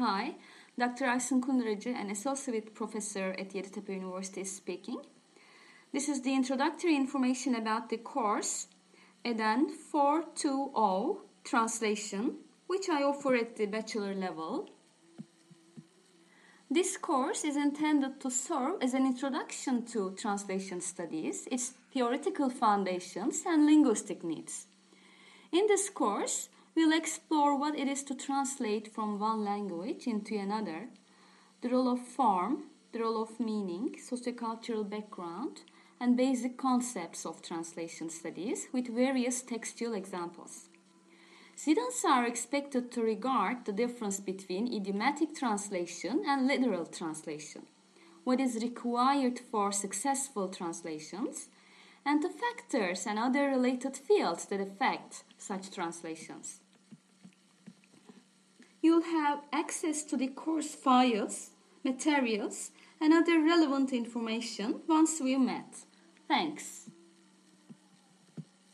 Hi, Dr. Aysun Kunduracı, an associate professor at Yeditepe University speaking. This is the introductory information about the course EDEN 420 translation, which I offer at the bachelor level. This course is intended to serve as an introduction to translation studies, its theoretical foundations, and linguistic needs. In this course, we'll explore what it is to translate from one language into another, the role of form, the role of meaning, sociocultural background, and basic concepts of translation studies with various textual examples. Students are expected to regard the difference between idiomatic translation and literal translation, what is required for successful translations, and the factors and other related fields that affect such translations. You'll have access to the course files, materials, and other relevant information once we met. Thanks.